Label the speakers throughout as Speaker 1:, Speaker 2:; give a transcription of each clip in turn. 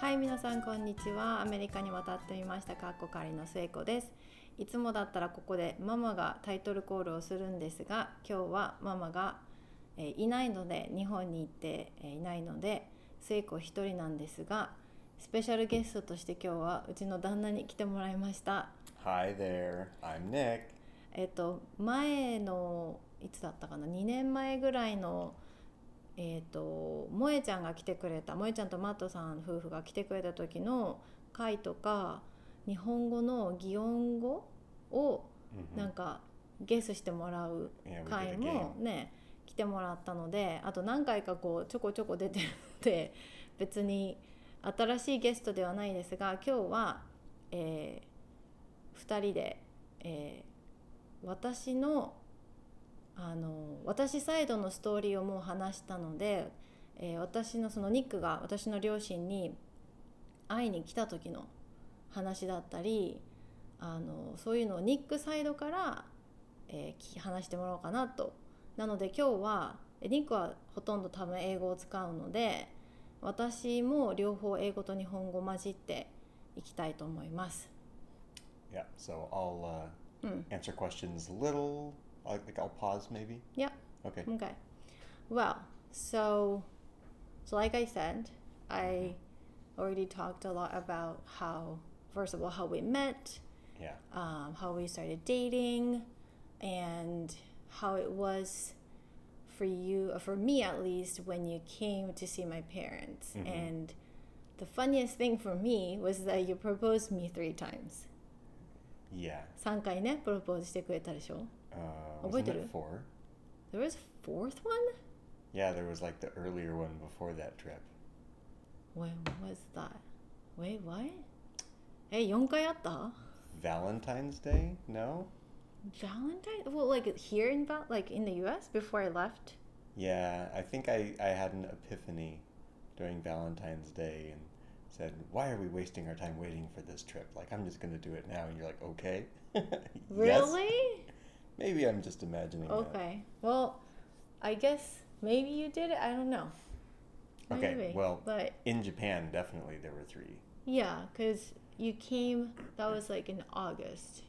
Speaker 1: はい皆さんこんにちは。アメリカに渡ってみましたかっこかりの末子です。いつもだったらここでママがタイトルコールをするんですが今日はママが、えーいないので日本に行って、えーいないので末子一人なんですがスペシャルゲストとして今日はうちの旦那に来てもらいました。
Speaker 2: Hi there, I'm Nick.
Speaker 1: えっと前のいつだったかな？2年前ぐらいのえっと萌えちゃんが来てくれた萌えちゃんとマットさん夫婦が来てくれた時の回とか日本語の擬音語を
Speaker 2: Mhm.
Speaker 1: なんかゲスしてもらう回も.ね来てもらったのであと何回かこうちょこちょこ出てるので別に新しいゲストではないですが今日は、え2人で、えー私のあの私サイドのストーリーをもう話したので、えー私のそのニックが私の両親に会いに来た時の話だったりあのそういうのをニックサイドから、えーき話してもらおうかなとなので今日はえニックはほとんど多分英語を使うので私も両方英語と日本語混じっていきたいと思います。
Speaker 2: Yeah, so I'll uh,
Speaker 1: Mm.
Speaker 2: answer questions little. I think I'll pause maybe.
Speaker 1: Yeah.
Speaker 2: Okay.
Speaker 1: Okay. Well, so so like I said, I already talked a lot about how first of all how we met,
Speaker 2: Yeah.
Speaker 1: um, how we started dating, and how it was for you, or for me at least, when you came to see my parents.
Speaker 2: Mhm.
Speaker 1: And the funniest thing for me was that you proposed me three times.
Speaker 2: Yeah.
Speaker 1: 3回ね、プロポーズしてくれたでしょ
Speaker 2: Uh,
Speaker 1: Oh,
Speaker 2: wasn't
Speaker 1: wait,
Speaker 2: it
Speaker 1: did it?
Speaker 2: four?
Speaker 1: There was a fourth one?
Speaker 2: Yeah, there was like the earlier one before that trip.
Speaker 1: When was that? Wait, what? え、4回あった
Speaker 2: Valentine's Day? No?
Speaker 1: Valentine? Well, like here in Val- like in the U.S. before I left.
Speaker 2: Yeah, I think I, I had an epiphany during Valentine's Day and said, Why are we wasting our time waiting for this trip? Like, I'm just going to do it now. And you're like, Okay. Yes.
Speaker 1: Really?
Speaker 2: Maybe I'm just imagining that.
Speaker 1: Okay. Well, I guess maybe you did it. I don't know.
Speaker 2: Okay,
Speaker 1: Maybe.
Speaker 2: well-
Speaker 1: but
Speaker 2: In Japan, definitely there were three.
Speaker 1: yeah, because you came. That was like in August,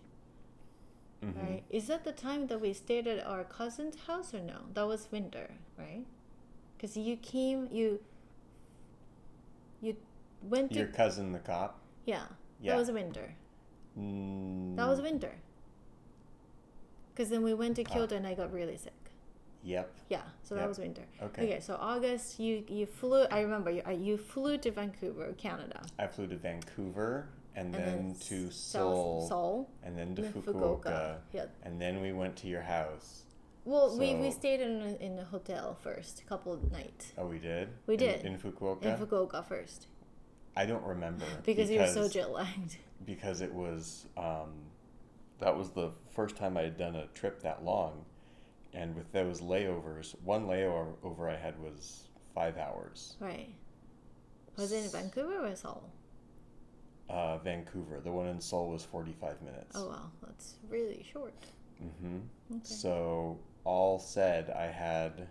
Speaker 2: Mhm.
Speaker 1: right? Is that the time that we stayed at our cousin's house or no? That was winter, right? Because you came, you you went to
Speaker 2: Your cousin, the cop?
Speaker 1: yeah.
Speaker 2: Yeah.
Speaker 1: That was winter.
Speaker 2: Mm,
Speaker 1: That was winter. Because then we went to
Speaker 2: Ah.
Speaker 1: Kyoto and I got really sick.
Speaker 2: Yep.
Speaker 1: Yeah, so that was winter.
Speaker 2: Okay.
Speaker 1: Okay, so August, you you flew. I remember you. uh, You flew to Vancouver, Canada,
Speaker 2: I flew to Vancouver and,
Speaker 1: and
Speaker 2: then,
Speaker 1: s-
Speaker 2: to
Speaker 1: Seoul,
Speaker 2: Seoul, and then to
Speaker 1: then
Speaker 2: Fukuoka.
Speaker 1: Yeah.
Speaker 2: And then we went to your house.
Speaker 1: Well, we, we stayed in a, in a hotel first, a couple of nights
Speaker 2: Oh, we did?
Speaker 1: We did.
Speaker 2: In, Fukuoka?
Speaker 1: in Fukuoka first
Speaker 2: I don't remember.
Speaker 1: because, you were so jet lagged.
Speaker 2: because it was um, that was the first time I had done a trip that long, and with those layovers, one layover I had was five hours.
Speaker 1: Right. Was it in Vancouver or Seoul?
Speaker 2: Uh, Vancouver, the one in Seoul was forty-five minutes.
Speaker 1: Oh wow, that's really short.
Speaker 2: Mm-hmm.
Speaker 1: Okay.
Speaker 2: So all said, I had,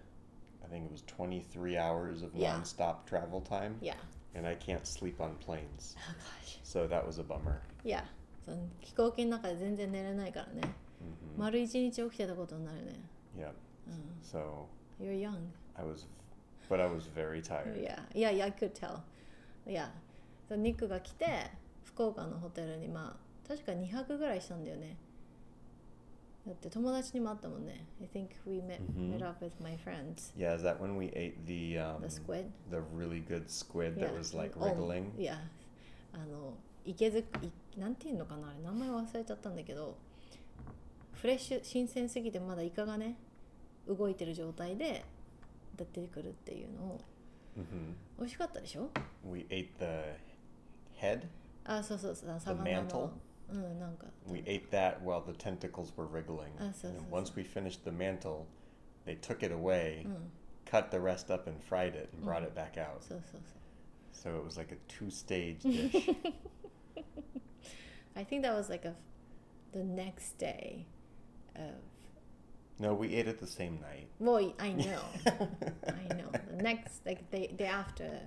Speaker 2: I think it was twenty-three hours of
Speaker 1: Yeah.
Speaker 2: nonstop travel time,
Speaker 1: Yeah.
Speaker 2: and I can't sleep on planes,
Speaker 1: Oh gosh.
Speaker 2: so that was a bummer.
Speaker 1: Yeah. その飛行機の中で全然寝れないからね。
Speaker 2: hmm
Speaker 1: 丸一日起きてたことになるね。
Speaker 2: Yep.
Speaker 1: うん。
Speaker 2: So
Speaker 1: You're young.
Speaker 2: I was, but I was very tired.
Speaker 1: Yeah, yeah, yeah, I could tell. Yeah. ニックが来て、福岡のホテルにまあ、確か2泊ぐらいしたんだよね。だって友達にも会ったもんね。I think we met,、
Speaker 2: Mhm.
Speaker 1: met up with my friends.
Speaker 2: Yeah, is that when we ate the um,
Speaker 1: The squid?
Speaker 2: the really good squid
Speaker 1: Yeah.
Speaker 2: that was like
Speaker 1: Oh,
Speaker 2: wriggling?
Speaker 1: Yeah. あの、池づいなんていうのかなあれ、名前忘れちゃったんだけど、フレッシュ、新鮮すぎてまだイカがね、動いてる状態で出てくるっていうのを、
Speaker 2: hmm
Speaker 1: 美味しかったでしょ
Speaker 2: We ate the head.
Speaker 1: あ、そうそうそう、魚
Speaker 2: mantle?
Speaker 1: の。うん、なんか。
Speaker 2: We ate that while the tentacles were wriggling.
Speaker 1: Ah, so-
Speaker 2: and
Speaker 1: so-
Speaker 2: once we finished the mantle, they took it away,
Speaker 1: うん、
Speaker 2: cut the rest up, and fried it and brought it back out.
Speaker 1: そうそうそう。
Speaker 2: So it was like a two-stage dish.
Speaker 1: I think that was like a the next day of
Speaker 2: no, we ate it the same night.
Speaker 1: well I know I know the next like day day after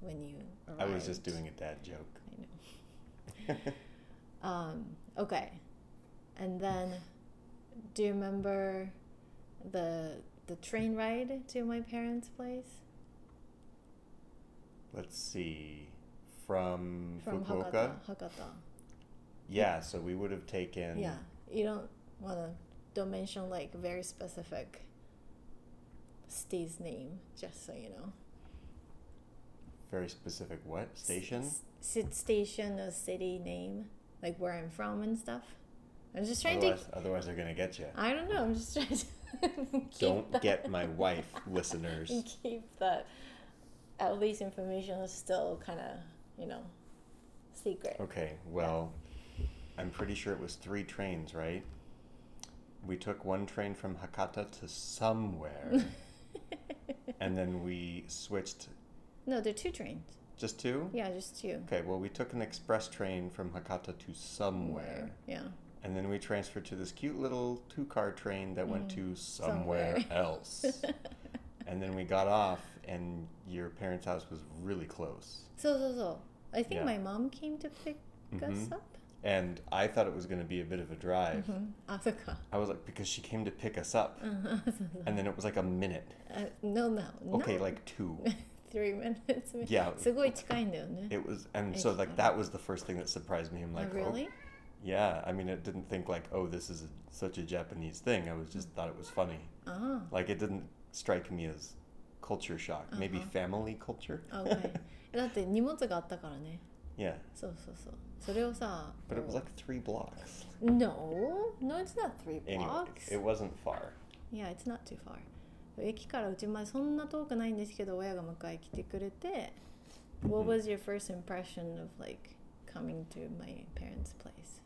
Speaker 1: when you
Speaker 2: I was just doing a dad joke.
Speaker 1: I know. Um, okay. And then, do you remember the the train ride to my parents' place
Speaker 2: Let's see. From,
Speaker 1: from
Speaker 2: Fukuoka?
Speaker 1: Hakata? Hakata.
Speaker 2: Yeah, so we would have taken.
Speaker 1: Yeah, you don't want to don't mention like very specific city's name, just so you know.
Speaker 2: Very specific what? Station?
Speaker 1: S- station or city name, like where I'm from and stuff. I'm just trying
Speaker 2: Otherwise, otherwise they're going to get you.
Speaker 1: I don't know. I'm just trying to keep
Speaker 2: Don't
Speaker 1: that-
Speaker 2: get my wife, listeners.
Speaker 1: keep that at least information is still kind of you know secret.
Speaker 2: Okay, well, I'm pretty sure it was three trains, right? We took one train from Hakata to somewhere, and then we switched
Speaker 1: No, there are two trains.
Speaker 2: just two?
Speaker 1: Yeah, just two.
Speaker 2: Okay, well, we took an express train from Hakata to somewhere,
Speaker 1: Yeah.
Speaker 2: and then we transferred to this cute little two car train that went
Speaker 1: Mm,
Speaker 2: to somewhere,
Speaker 1: somewhere.
Speaker 2: else. and then we got off, and your parents' house was really close.
Speaker 1: So, so, so. I think
Speaker 2: yeah.
Speaker 1: my mom came to pick mm-hmm.
Speaker 2: us
Speaker 1: up.
Speaker 2: And I thought it was going to be a bit of a drive.
Speaker 1: Mm-hmm.
Speaker 2: I was like, because she came to pick us up.
Speaker 1: Uh-huh.
Speaker 2: and then it was like a minute.
Speaker 1: Uh, no, no.
Speaker 2: Okay, no. like two.
Speaker 1: three minutes.
Speaker 2: Yeah. it was, and so like that was the first thing that surprised me. I'm oh, like,
Speaker 1: oh, really?
Speaker 2: Oh. Yeah, I mean, I didn't think like, oh, this is a, such a Japanese thing. I was just mm. thought it was funny.
Speaker 1: Oh.
Speaker 2: Like it didn't strike me as culture shock. Maybe
Speaker 1: Uh-huh.
Speaker 2: family culture.
Speaker 1: あ、okay. だって荷物があったからね。
Speaker 2: Yeah,
Speaker 1: そうそうそう。それをさ、
Speaker 2: but it was
Speaker 1: こ
Speaker 2: like three blocks.
Speaker 1: う No, no, it's not three
Speaker 2: Anyway,
Speaker 1: blocks.
Speaker 2: it wasn't far.
Speaker 1: Yeah, it's not too far. 駅からうちまでそんな遠くないんですけど、親が迎え来てくれて、What was your first impression of like coming to my parents' place?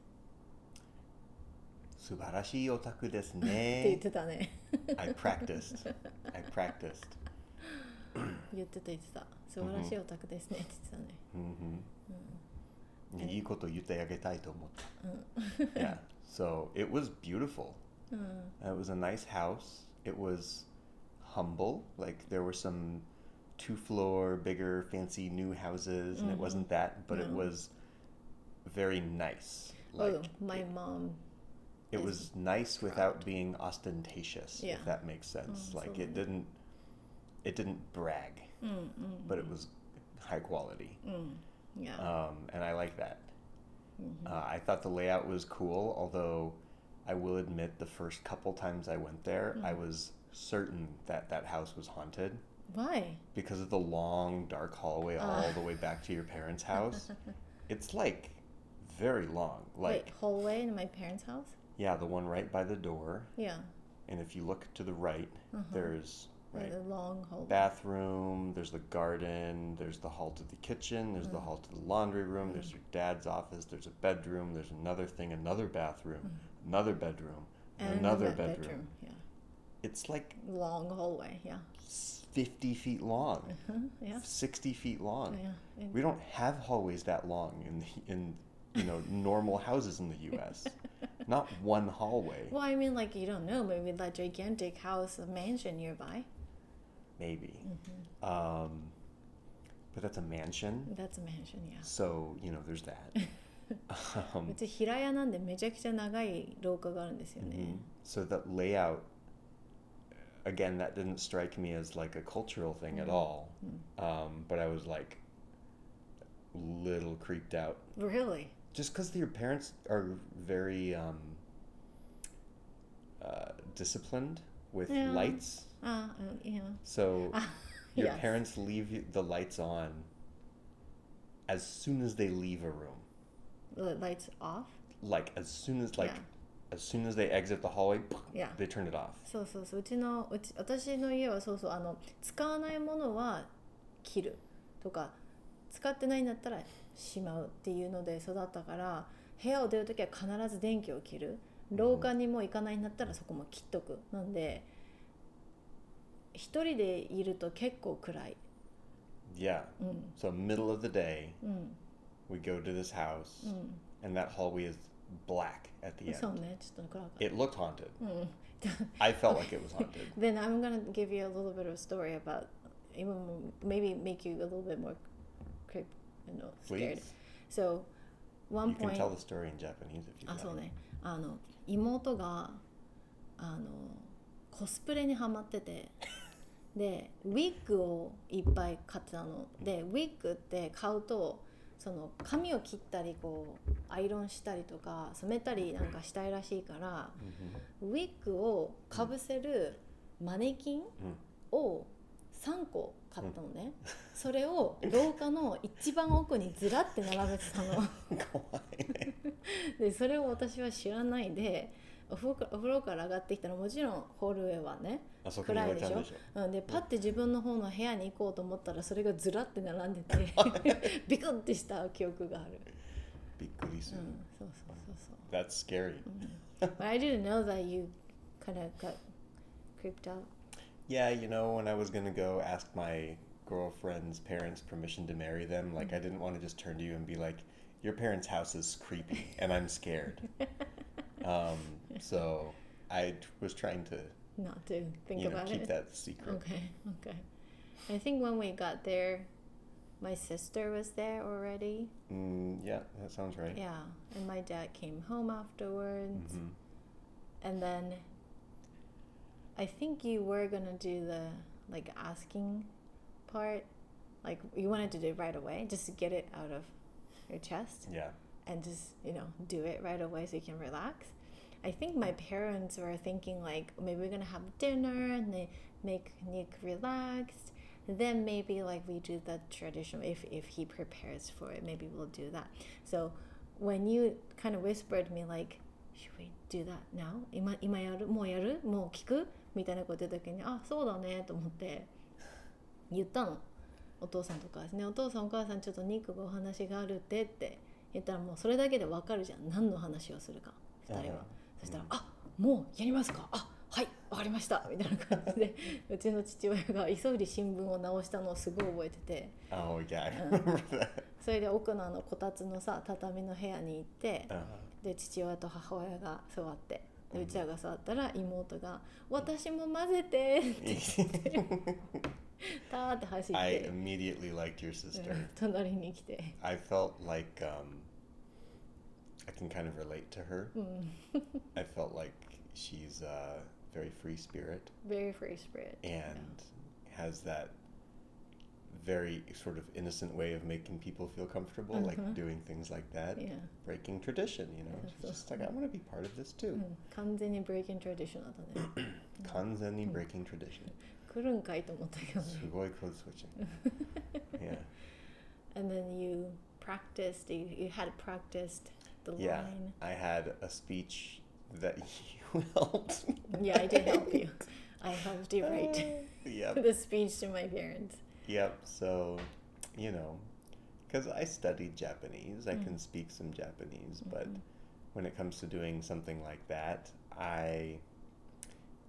Speaker 2: 素晴らしいお宅です
Speaker 1: って言っ
Speaker 2: ね。
Speaker 1: てたね。
Speaker 2: I practiced. I practiced.
Speaker 1: 言ってた言ってた。素晴らしいお宅ですねって言ってたね。
Speaker 2: hmm いいこと言ってあげたいと思った。
Speaker 1: うん。
Speaker 2: yeah. So it was beautiful.
Speaker 1: うん。
Speaker 2: It was a nice house. It was humble. Like there were some two floor, bigger, fancy new houses, and it
Speaker 1: Mhm.
Speaker 2: wasn't that, but it
Speaker 1: No.
Speaker 2: was very nice. Like
Speaker 1: oh, my mom.
Speaker 2: it
Speaker 1: is
Speaker 2: was nice without
Speaker 1: proud.
Speaker 2: being ostentatious,
Speaker 1: Yeah.
Speaker 2: if that makes sense.
Speaker 1: Mm,
Speaker 2: like
Speaker 1: so-
Speaker 2: it didn't it didn't brag,
Speaker 1: mm,
Speaker 2: but it was high quality.
Speaker 1: Mm, yeah.
Speaker 2: Um, and I like that.
Speaker 1: Mm-hmm.
Speaker 2: Uh, I thought the layout was cool, although I will admit the first couple times I went there, mm-hmm.
Speaker 1: I
Speaker 2: was certain that that house was haunted.
Speaker 1: Why?
Speaker 2: Because of the long, dark hallway uh.
Speaker 1: all
Speaker 2: the way back to your parents' house. it's like very long. Like
Speaker 1: Wait, hallway in my parents' house?
Speaker 2: Yeah, the one right by the door.
Speaker 1: Yeah.
Speaker 2: And if you look to the right,
Speaker 1: uh-huh.
Speaker 2: there's right
Speaker 1: The long hallway.
Speaker 2: bathroom, there's the garden, there's the hall to the kitchen, there's the
Speaker 1: Mm.
Speaker 2: hall to the laundry room, there's
Speaker 1: Mm.
Speaker 2: your dad's office, there's a bedroom, there's another thing, another bathroom,
Speaker 1: Mm.
Speaker 2: another bedroom,
Speaker 1: And
Speaker 2: another
Speaker 1: that
Speaker 2: bedroom.
Speaker 1: Yeah.
Speaker 2: It's like
Speaker 1: Long hallway. Yeah.
Speaker 2: 50 feet long,
Speaker 1: Uh-huh. Yeah.
Speaker 2: 60 feet long.
Speaker 1: Yeah.
Speaker 2: We don't have hallways that long in the, in you know normal houses in the U.S. Not one hallway,
Speaker 1: Well, I mean, like you don't know. Maybe that gigantic house, a mansion nearby
Speaker 2: maybe.
Speaker 1: hmm
Speaker 2: Um, but that's a mansion,
Speaker 1: That's a mansion. Yeah.
Speaker 2: so you know there's that. um,
Speaker 1: うち平屋なんでめちゃくちゃ長い廊下があるんですよね
Speaker 2: mhm. So that layout, again, that didn't strike me as like a cultural thing at
Speaker 1: Mhm.
Speaker 2: all.
Speaker 1: Mm.
Speaker 2: Um, but I was like, little creeped out,
Speaker 1: Really?
Speaker 2: just because your parents are very um, uh, disciplined With
Speaker 1: Yeah.
Speaker 2: lights.
Speaker 1: あ、うん、いや。
Speaker 2: So
Speaker 1: あ、
Speaker 2: your
Speaker 1: yes.
Speaker 2: parents leave the lights on as soon as they leave a room.
Speaker 1: Lights off?
Speaker 2: Like as soon as like
Speaker 1: Yeah.
Speaker 2: as soon as they exit the hallway,
Speaker 1: Yeah.
Speaker 2: they turn it off.
Speaker 1: そうそうそううちのうち私の家はそうそうあの使わないものは切るとか使ってないんだったらしまうっていうので育ったから部屋を出るときは必ず電気を切る廊下にも行かないんだったらそこも切っとくなんで一人でいると結構暗い
Speaker 2: Yeah.
Speaker 1: うん
Speaker 2: So middle of the day,
Speaker 1: うん
Speaker 2: we go to this house,
Speaker 1: う
Speaker 2: and that hallway is black at the
Speaker 1: んそう
Speaker 2: end.
Speaker 1: ねちょっと暗かった
Speaker 2: It looked haunted.
Speaker 1: うん
Speaker 2: I felt like it was haunted.
Speaker 1: Then I'm gonna give you a little bit of a story about even maybe make you a little bit more you know, scared.
Speaker 2: Please.
Speaker 1: So one
Speaker 2: You can
Speaker 1: point
Speaker 2: tell the story in Japanese if you
Speaker 1: あ
Speaker 2: like.
Speaker 1: そうねあの妹があのコスプレにハマってて。でウィッグをいっぱい買ってたの。でウィッグって買うとその髪を切ったりこうアイロンしたりとか染めたりなんかしたいらしいからウィッグをかぶせるマネキンを3個買ったのね、それを廊下の一番奥にずらって並べてたの。
Speaker 2: 怖いね。
Speaker 1: でそれを私は知らないでお風呂かお風呂から上がってきたらもちろんホールウェイはね
Speaker 2: あそこに置いでしょ？
Speaker 1: うん。でパッて自分の方の部屋に行こうと思ったらそれがずらって並んでて ビクッてした記憶がある、
Speaker 2: びっくりする。
Speaker 1: うん、そうそうそうそう。
Speaker 2: That's scary.
Speaker 1: But I didn't know that you kind of got creeped out
Speaker 2: Yeah, you know, when I was gonna go ask my girlfriend's parents permission to marry them, like I didn't want to just turn to you and be like, "Your parents' house is creepy, and I'm scared." um, so I was trying to,
Speaker 1: not to think
Speaker 2: you know,
Speaker 1: about
Speaker 2: keep
Speaker 1: it
Speaker 2: that secret.
Speaker 1: okay okay I think when we got there my sister was there already
Speaker 2: Mm, yeah, that sounds right.
Speaker 1: Yeah, and my dad came home afterwards,
Speaker 2: Mhm.
Speaker 1: and then I think you were gonna do the like asking part, like you wanted to do it right away, just to get it out of your chest
Speaker 2: Yeah.
Speaker 1: and just you know do it right away so you can relax. I think my parents were thinking like maybe we're gonna have dinner and they make Nick relaxed. Then maybe like we do the traditional if if he prepares for it, maybe we'll do that. So when you kind of whispered me like, should we do that now? 今今やる？もうやる？もう聞く？みたいなこと言った時にあそうだねと思って。言ったの。お父さんとかですね。お父さんお母さんちょっとニックがお話があるってって。言ったらもうそれだけでわかるじゃん。何の話をするか。2人は、そしたら「あもうやりますか。あはいわかりました」みたいな感じで。うちの父親が急いで新聞を直したのをすごい覚えてて。
Speaker 2: Oh yeah,
Speaker 1: Uh.
Speaker 2: remember that.
Speaker 1: それで奥のあのこたつのさ畳の部屋に行って、
Speaker 2: Uh,
Speaker 1: で父親と母親が座ってで
Speaker 2: う
Speaker 1: ちらが座ったら妹が「私も混ぜて」って言ってターって走っ
Speaker 2: I
Speaker 1: て、
Speaker 2: immediately liked your
Speaker 1: う
Speaker 2: sister.
Speaker 1: ん隣に来て、
Speaker 2: I felt like um, I can kind of relate to her.
Speaker 1: うん、
Speaker 2: I felt like she's a very free spirit
Speaker 1: very free spirit
Speaker 2: and has that very sort of innocent way of making people feel comfortable, like
Speaker 1: mm-hmm.
Speaker 2: doing things like that,
Speaker 1: yeah.
Speaker 2: breaking tradition, you know. Just like, I want to be part of this too.
Speaker 1: Mm.
Speaker 2: Kanzeni breaking tradition
Speaker 1: 하다네.
Speaker 2: breaking tradition. switching. yeah.
Speaker 1: And then you practiced, you, you had practiced the line.
Speaker 2: Yeah, I had a speech that you helped.
Speaker 1: yeah, I did help you. I helped you write
Speaker 2: uh,
Speaker 1: the speech to my parents.
Speaker 2: Yep. So, you know, because I studied Japanese, I
Speaker 1: Mm.
Speaker 2: can speak some Japanese, but
Speaker 1: Mhm.
Speaker 2: when it comes to doing something like that, I,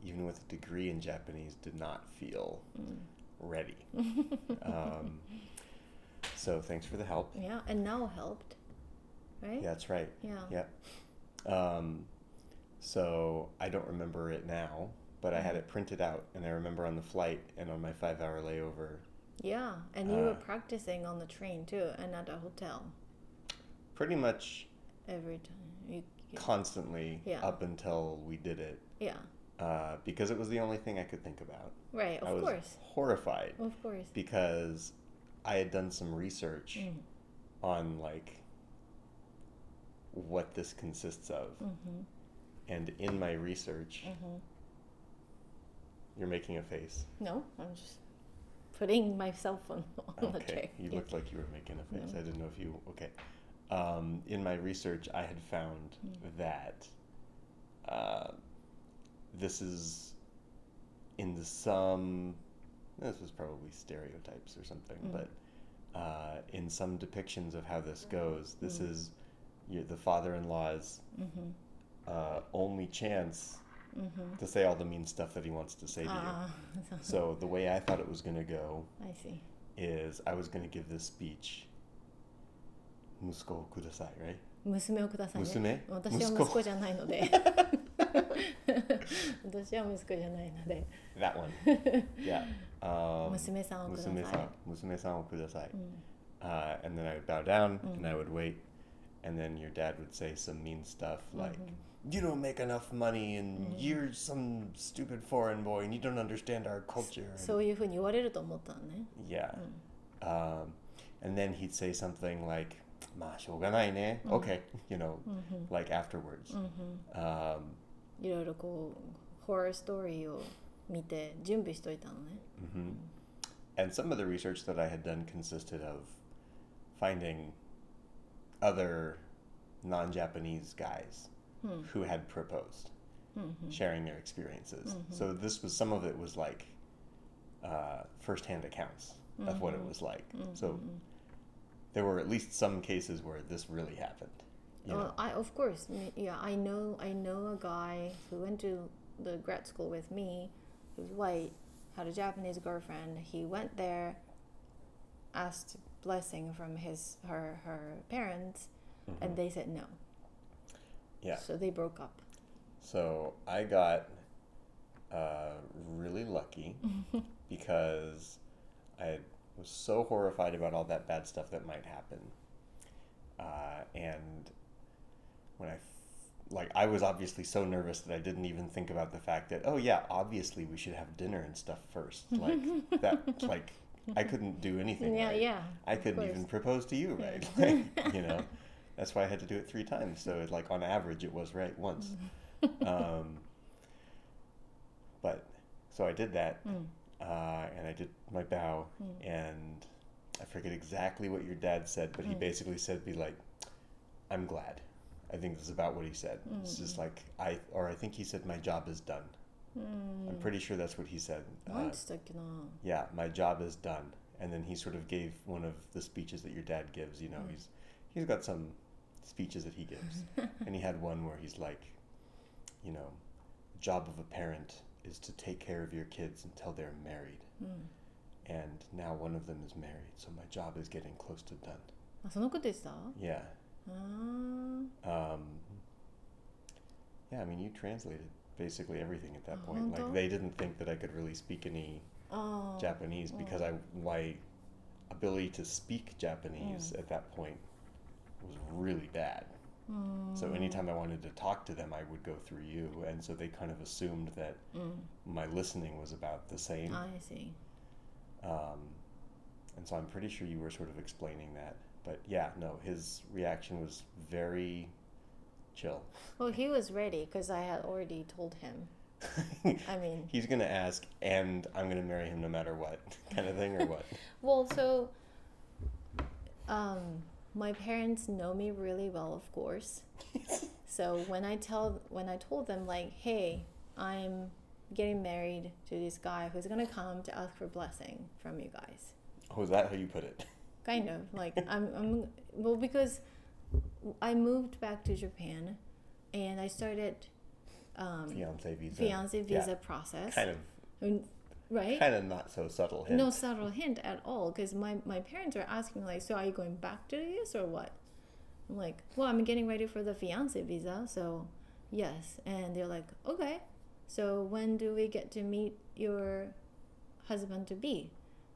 Speaker 2: even with a degree in Japanese, did not feel
Speaker 1: Mm.
Speaker 2: ready. um, so, thanks for the help.
Speaker 1: yeah and now helped right
Speaker 2: Yeah, that's right.
Speaker 1: yeah
Speaker 2: Yep. Um, so I don't remember it now, but I had
Speaker 1: Mm.
Speaker 2: it printed out, and I remember on the flight and on my five-hour layover,
Speaker 1: Yeah, and you were
Speaker 2: Uh,
Speaker 1: practicing on the train too, and at a hotel
Speaker 2: pretty much
Speaker 1: every time. You, you-
Speaker 2: constantly
Speaker 1: Yeah.
Speaker 2: up until we did it,
Speaker 1: yeah,
Speaker 2: uh, because it was the only thing I could think about.
Speaker 1: right.
Speaker 2: I
Speaker 1: Of
Speaker 2: was
Speaker 1: course,
Speaker 2: horrified
Speaker 1: of course.
Speaker 2: because I had done some research
Speaker 1: Mm.
Speaker 2: on like what this consists of,
Speaker 1: Mm-hmm,
Speaker 2: and in my research,
Speaker 1: mm-hmm.
Speaker 2: you're making a face.
Speaker 1: No, I'm just putting my cell phone on the
Speaker 2: Okay,
Speaker 1: tray.
Speaker 2: you
Speaker 1: Yeah.
Speaker 2: looked like you were making a face.
Speaker 1: No.
Speaker 2: I didn't know if you. Okay. Um, in my research, I had found
Speaker 1: Mm.
Speaker 2: that uh, this is in the some. This was probably stereotypes or something,
Speaker 1: Mm.
Speaker 2: but uh, in some depictions of how this goes, this
Speaker 1: Mm.
Speaker 2: is your, the father-in-law's
Speaker 1: Mm-hmm,
Speaker 2: uh, only chance
Speaker 1: mm-hmm.
Speaker 2: to say all the mean stuff that he wants to say to you.
Speaker 1: Ah, so-
Speaker 2: So the way I thought it was going to go
Speaker 1: I see.
Speaker 2: is I was going to give this speech. 息子をください, right?
Speaker 1: 娘をくださいね。
Speaker 2: 娘
Speaker 1: 私は
Speaker 2: 息子
Speaker 1: 息子じゃないので。私は息子じゃないので。
Speaker 2: That one. Yeah. Um,
Speaker 1: 娘さんをください。
Speaker 2: 娘さん、娘さんをください。
Speaker 1: うん
Speaker 2: Uh, and then I would bow down and I would wait. And then your dad would say some mean stuff like, You don't make enough money and you're some stupid foreign boy and you don't understand our culture. and-
Speaker 1: そういうふうに言われると思ったのね
Speaker 2: Yeah. Um, and then he'd say something like, "Ma, shoganai ne." Okay, you know, like afterwards. Um,
Speaker 1: いろいろこうホラーストーリーを見て準備しといたのね
Speaker 2: and some of the research that I had done consisted of finding other non-Japanese guys hmm. who had proposed, mm-hmm. sharing their experiences. Mm-hmm. So this was some of it was like uh, firsthand accounts of what it mm-hmm. was like. So there were at least some cases where this really happened. You uh, know?
Speaker 1: Uh, I of course yeah I know I know a guy who went to the grad school with me who's white had a Japanese girlfriend he went there asked blessing from his her her parents and they said no
Speaker 2: Yeah.
Speaker 1: so they broke up
Speaker 2: So I got uh, really lucky because I was so horrified about all that bad stuff that might happen. Uh, and when I, f- like, I was obviously so nervous that I didn't even think about the fact that, oh, yeah, obviously we should have dinner and stuff first. Like, that, like, I couldn't do anything.
Speaker 1: yeah
Speaker 2: right.
Speaker 1: yeah
Speaker 2: I couldn't
Speaker 1: course.
Speaker 2: even propose to you, right? Like, you know, that's why I had to do it three times. So, it, like on average, it was right once. um, but so I did that,
Speaker 1: Mm.
Speaker 2: uh, and I did my bow, and I forget exactly what your dad said, but he
Speaker 1: Mm.
Speaker 2: basically said, "Be like, I'm glad." I think this is about what he said. It's
Speaker 1: Mm.
Speaker 2: just like I, or I think he said, "My job is done."
Speaker 1: Mm.
Speaker 2: I'm pretty sure that's what he said.
Speaker 1: 何
Speaker 2: Uh,
Speaker 1: つったっけな
Speaker 2: yeah, my job is done. And then he sort of gave one of the speeches that your dad gives. You know,
Speaker 1: Mm.
Speaker 2: he's he's got some speeches that he gives, and he had one where he's like, you know, job of a parent is to take care of your kids until they're married.
Speaker 1: うん
Speaker 2: And now one of them is married, so my job is getting close to done.
Speaker 1: あそのこと言ってた
Speaker 2: Yeah.
Speaker 1: あー
Speaker 2: Um, yeah, I mean, you translated basically everything at that point. Like
Speaker 1: uh-huh.
Speaker 2: they didn't think that I could really speak any
Speaker 1: oh,
Speaker 2: Japanese oh. because I my ability to speak Japanese
Speaker 1: mm.
Speaker 2: at that point was really bad.
Speaker 1: Mm.
Speaker 2: So anytime I wanted to talk to them, I would go through you, and so they kind of assumed that
Speaker 1: mm.
Speaker 2: my listening was about the same.
Speaker 1: Ah, I see.
Speaker 2: Um, and so I'm pretty sure you were sort of explaining that, but yeah, no, his reaction was very chill.
Speaker 1: well he was ready because I had already told him I mean
Speaker 2: He's gonna ask, and I'm gonna marry him no matter what, kind of thing, or what?
Speaker 1: Well, so um, my parents know me really well, of course. so when I tell when I told them like, "Hey, I'm getting married to this guy who's gonna come to ask for blessing from you guys,"
Speaker 2: oh, is that how you put it?
Speaker 1: kind of like I'm, I'm well because I moved back to Japan and I started um,
Speaker 2: Fiance visa.
Speaker 1: fiance
Speaker 2: Yeah,
Speaker 1: visa process,
Speaker 2: kind of,
Speaker 1: right?
Speaker 2: kind of not so subtle hint.
Speaker 1: no subtle hint at all because my, my parents are asking like so are you going back to the us or what i'm like well i'm getting ready for the fiance visa so yes and they're like okay so when do we get to meet your husband to be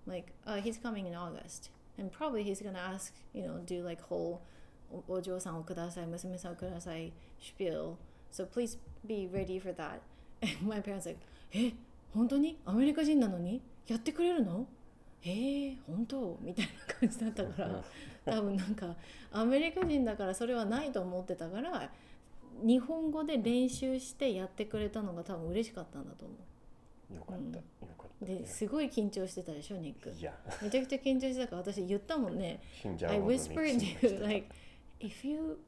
Speaker 1: like uh, he's coming in august and probably he's gonna ask you know do like whole おお嬢さんをください娘さんをください spiel. So please be ready for that. And my parents like え本当に？アメリカ人なのに？やってくれるの？えー、本当？みたいな感じだったから多分なんかアメリカ人だからそれはないと思ってたから日本語で練習してやってくれたのが多分嬉しかったんだと思
Speaker 2: よかった、よかった。
Speaker 1: うですごい緊張してたでしょニック。めちゃくちゃ緊張してたから私言ったもんね。I whispered you
Speaker 2: た。
Speaker 1: like if you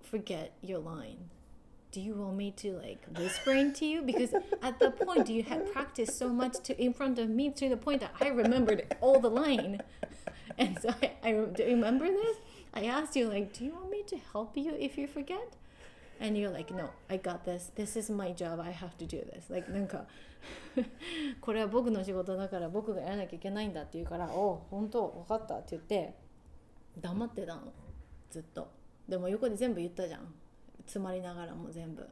Speaker 1: forget your line do you want me to like whispering to you because at the point you had practiced so much to in front of me to the point that I remembered all the line and so I, I do you remember this I asked you like do you want me to help you if you forget and you're like no I got this this is my job I have to do this like なんかこれは僕の仕事だから僕がやらなきゃいけないんだって言うから「おう本当分かった」って言って黙ってたの ずっとでも横で全部言ったじゃん詰まりながらも全部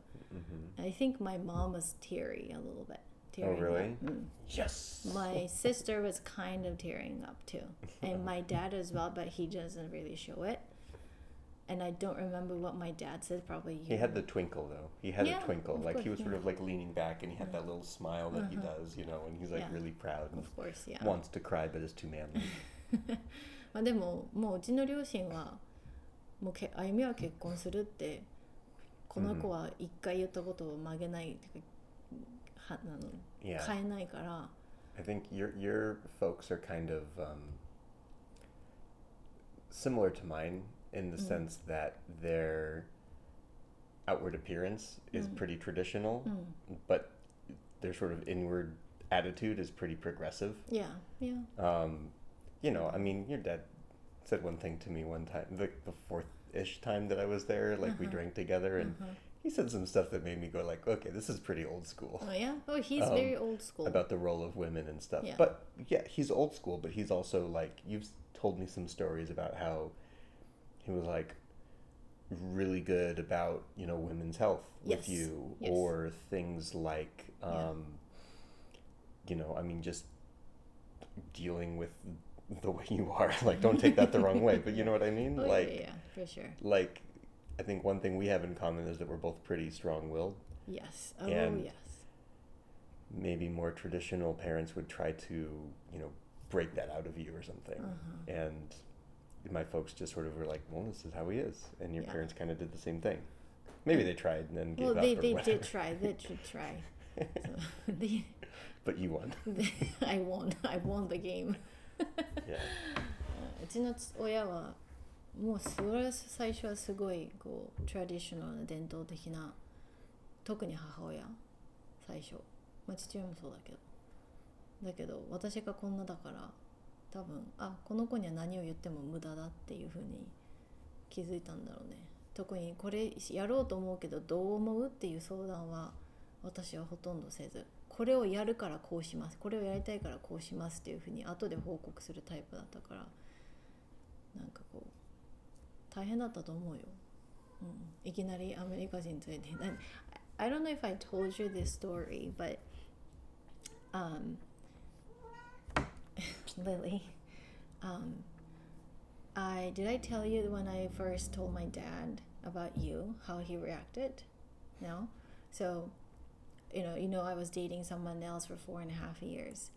Speaker 1: I think my mom was teary a little bit tearing
Speaker 2: really?
Speaker 1: up. Mm.
Speaker 2: Yes.
Speaker 1: My sister was kind of tearing up too, and my dad as well, but he doesn't really show it. And I don't remember what my dad said. Probably
Speaker 2: He had the twinkle though. He had
Speaker 1: Yeah,
Speaker 2: a twinkle. Like he
Speaker 1: course,
Speaker 2: was sort
Speaker 1: yeah.
Speaker 2: of like leaning back and he had that little smile that he
Speaker 1: Uh-huh.
Speaker 2: does, you know, and he's like
Speaker 1: Yeah.
Speaker 2: really proud and
Speaker 1: of course, yeah.
Speaker 2: wants to cry but is too manly.
Speaker 1: まあでももううちの両親はもうけあゆみは結婚するってこの子は一回言ったことを曲げないっていうかはあの
Speaker 2: Yeah.
Speaker 1: 変えないから
Speaker 2: I think your your folks are kind of um, similar to mine in the
Speaker 1: Mm.
Speaker 2: sense that their outward appearance is
Speaker 1: Mm.
Speaker 2: pretty traditional,
Speaker 1: うん
Speaker 2: but their sort of inward attitude is pretty progressive.
Speaker 1: Yeah, yeah.
Speaker 2: Um, you know, I mean, your dad said one thing to me one time, the, the fourth ish time that I was there, like we
Speaker 1: Uh-huh.
Speaker 2: drank together, and
Speaker 1: Uh-huh.
Speaker 2: he said some stuff that made me go like, okay, this is pretty old school
Speaker 1: Oh yeah. Oh, he's
Speaker 2: Um,
Speaker 1: very old school.
Speaker 2: about the role of women and stuff.
Speaker 1: Yeah.
Speaker 2: But yeah, he's old school, but he's also like you've told me some stories about how he was like really good about you know women's health with you
Speaker 1: Yes.
Speaker 2: or things like
Speaker 1: Yeah.
Speaker 2: um you know i mean just dealing with the way you are like don't take that the wrong way but you know what i mean
Speaker 1: oh
Speaker 2: like
Speaker 1: yeah, yeah, for sure.
Speaker 2: like i think one thing we have in common is that we're both pretty strong-willed
Speaker 1: Yes. Oh
Speaker 2: And-
Speaker 1: yes.
Speaker 2: maybe more traditional parents would try to, you know, break that out of you or something.
Speaker 1: Uh-huh.
Speaker 2: And my folks just sort of were like, well, this is how he is. And your
Speaker 1: Yeah.
Speaker 2: parents kind of did the same thing. Maybe they tried and then gave
Speaker 1: Well,
Speaker 2: up
Speaker 1: they they
Speaker 2: whatever.
Speaker 1: did try. They did try. So, they,
Speaker 2: but you won.
Speaker 1: I won. I won the game. うちの親はもうそれは最初はすごいこうトラディショナルな伝統的な特に母親最初、まあ、父親もそうだけど。だけど私がこんなだから多分あこの子には何を言っても無駄だっていうふうに気づいたんだろうね。特にこれやろうと思うけどどう思うっていう相談は私はほとんどせず。これをやるからこうしますこれをやりたいからこうしますっていうふうに後で報告するタイプだったからなんかこう大変だったと思うよ、うん、いきなりアメリカ人連れて何 I don't know if I told you this story but um Lily um I did I tell you when I first told my dad about you how he reacted no so you know you know I was dating someone else for four and a half years.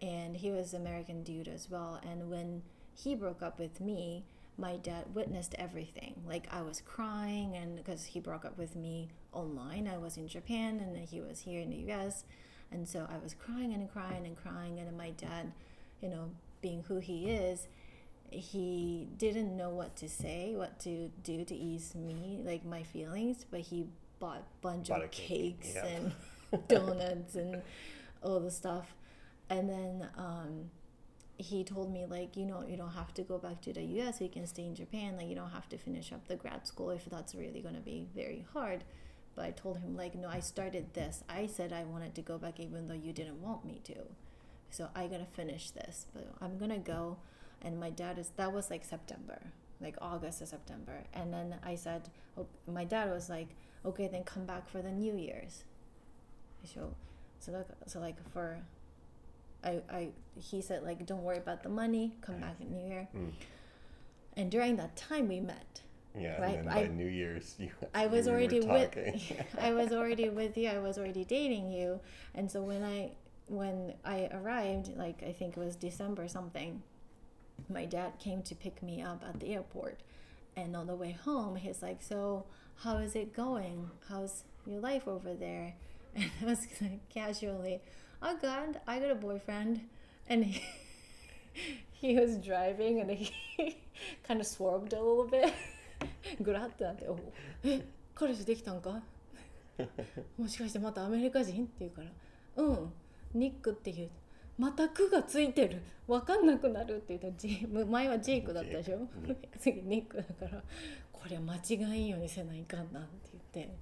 Speaker 1: And he was American dude as well. And when he broke up with me my dad witnessed everything. Like I was crying and because he broke up with me online. I was in Japan and he was here in the US and so I was crying and crying and crying. And my dad you know being who he is he didn't know what to say what to do to ease me like my feelings. But he bought a bunch
Speaker 2: Bought
Speaker 1: of
Speaker 2: a cake,
Speaker 1: cakes
Speaker 2: yeah.
Speaker 1: and donuts and all the stuff. And then um, he told me like you know you don't have to go back to the us you can stay in japan like you don't have to finish up the grad school if that's really going to be very hard. But i told him like no i started this. I said i wanted to go back even though you didn't want me to. So i gotta finish this but i'm gonna go. And my dad is that was like september like august or september. And then i said oh, my dad was like okay then come back for the new year's so so like, so like for I, I he said like don't worry about the money come back in new year
Speaker 2: Mm.
Speaker 1: and during that time we met
Speaker 2: Yeah.
Speaker 1: Right,
Speaker 2: And
Speaker 1: I-
Speaker 2: New Year's, you,
Speaker 1: I was
Speaker 2: you
Speaker 1: already with. I was already with you. I was already dating you. And so when I when I arrived, like I think it was December something, my dad came to pick me up at the airport. And on the way home, he's like, "So, how is it going? How's your life over there?" And I was like casually, "Oh God, I got a boyfriend." And he, he was driving and he kind of swerved a little bit. グラッてなって「おえ彼氏できたんか?もしかしてまたアメリカ人?」って言うから「うんニックって言う」また「ク」がついてる。分かんなくなるって言った。らジ前はジェイクだったでしょ、
Speaker 2: うん。
Speaker 1: 次ニックだから。これ間違いんようにせないかんなって言って。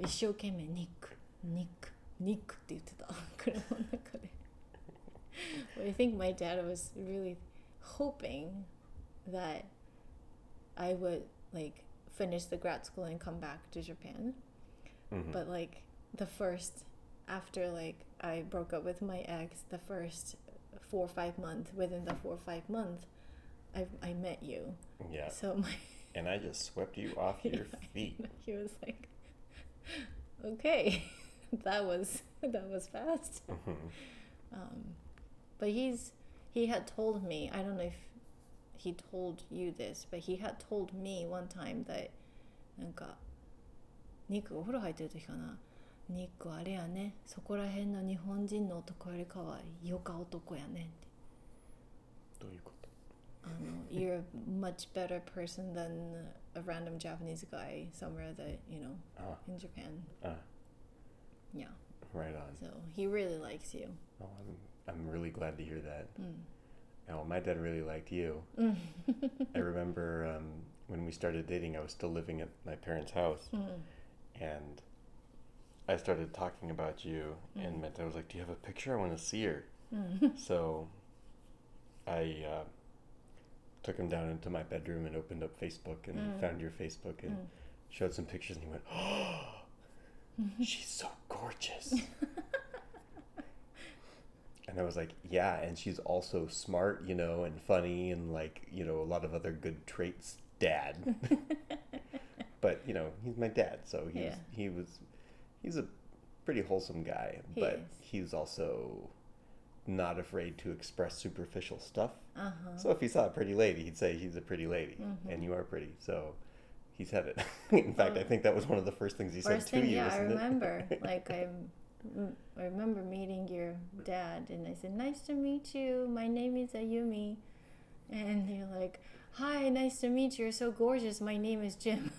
Speaker 1: 一生懸命ニック ニックニックって言ってた車の中で I think my dad was really hoping that I would like finish the grad school and come back to Japan.
Speaker 2: Mhm.
Speaker 1: But like the first after like I broke up with my ex, the first four or five months, within the four or five months, I I met you.
Speaker 2: Yeah.
Speaker 1: So my
Speaker 2: And I just swept you off your
Speaker 1: Yeah,
Speaker 2: feet.
Speaker 1: he was like, okay, that was that was fast.
Speaker 2: Mhm.
Speaker 1: Um, but he's he had told me I don't know if he told you this, but he had told me one time that なんかニックがお風呂入ってる時かな。ニックあれやね。そこら辺の日本人の男よりかはよか男やねって。
Speaker 2: どういうこと
Speaker 1: あの You're a much better person than a random Japanese guy somewhere that you know
Speaker 2: Ah,
Speaker 1: in Japan.
Speaker 2: ah,
Speaker 1: yeah.
Speaker 2: right on.
Speaker 1: So he really likes you.
Speaker 2: Oh, I'm, I'm really glad to hear that.
Speaker 1: Mm.
Speaker 2: Oh, my dad really liked you.
Speaker 1: Mm.
Speaker 2: I remember um, when we started dating, I was still living at my parents' house,
Speaker 1: Mm.
Speaker 2: and I started talking about you, and my dad was like, "Do you have a picture? I want to see her."
Speaker 1: Mm.
Speaker 2: So I uh, took him down into my bedroom and opened up Facebook and
Speaker 1: Mm.
Speaker 2: found your Facebook and
Speaker 1: Mm.
Speaker 2: showed some pictures, and he went, "Oh, she's so gorgeous." and I was like, "Yeah, and she's also smart, you know, and funny, and like, you know, a lot of other good traits, Dad." but you know, he's my dad, so he's
Speaker 1: Yeah.
Speaker 2: he was he's a pretty wholesome guy,
Speaker 1: He
Speaker 2: but
Speaker 1: is.
Speaker 2: he's also not afraid to express superficial stuff.
Speaker 1: Uh-huh.
Speaker 2: So if he saw a pretty lady, he'd say she's a pretty lady,
Speaker 1: Mhm.
Speaker 2: and you are pretty. So he said it. In fact, I
Speaker 1: Oh.
Speaker 2: think that was one of the first things he said to
Speaker 1: thing,
Speaker 2: you.
Speaker 1: yeah, I remember. like I, I remember meeting your dad, and I said, "Nice to meet you. My name is Ayumi," and you're like, "Hi, nice to meet you. You're so gorgeous. My name is Jim."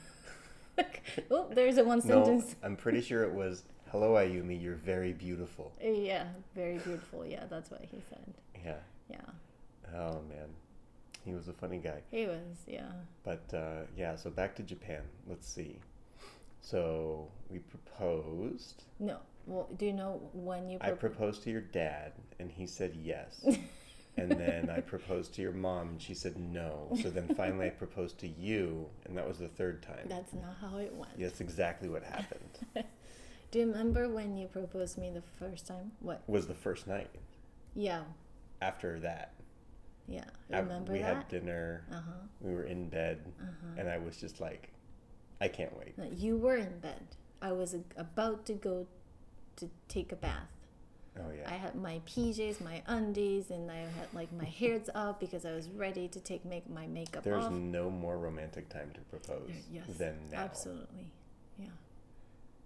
Speaker 1: oh, there's a one sentence.
Speaker 2: no,
Speaker 1: sentence.
Speaker 2: I'm pretty sure it was, "Hello, Ayumi. You're very beautiful."
Speaker 1: Yeah, very beautiful. Yeah, that's what he said.
Speaker 2: Yeah.
Speaker 1: Yeah,
Speaker 2: Oh man, he was a funny guy.
Speaker 1: he was. Yeah.
Speaker 2: But uh, yeah, so back to Japan. Let's see. So we proposed.
Speaker 1: No. Well, do you know when you?
Speaker 2: I proposed to your dad, and he said yes. and then I proposed to your mom, and she said no. So then finally I proposed to you, and that was the third time.
Speaker 1: That's not how it went.
Speaker 2: That's exactly what happened.
Speaker 1: Do you remember when you proposed to me the first time? What?
Speaker 2: was the first night.
Speaker 1: Yeah.
Speaker 2: After that,
Speaker 1: Yeah.
Speaker 2: I-
Speaker 1: Remember
Speaker 2: we
Speaker 1: that?
Speaker 2: had dinner.
Speaker 1: Uh huh.
Speaker 2: We were in bed,
Speaker 1: Uh-huh.
Speaker 2: and I was just like, I can't wait.
Speaker 1: No, you were in bed. I was about to go to take a bath.
Speaker 2: Oh yeah.
Speaker 1: I had my PJs, my undies, and I had like my hairs up because I was ready to take make my makeup
Speaker 2: There's
Speaker 1: off.
Speaker 2: no more romantic time to propose
Speaker 1: yes,
Speaker 2: than now.
Speaker 1: Absolutely, yeah.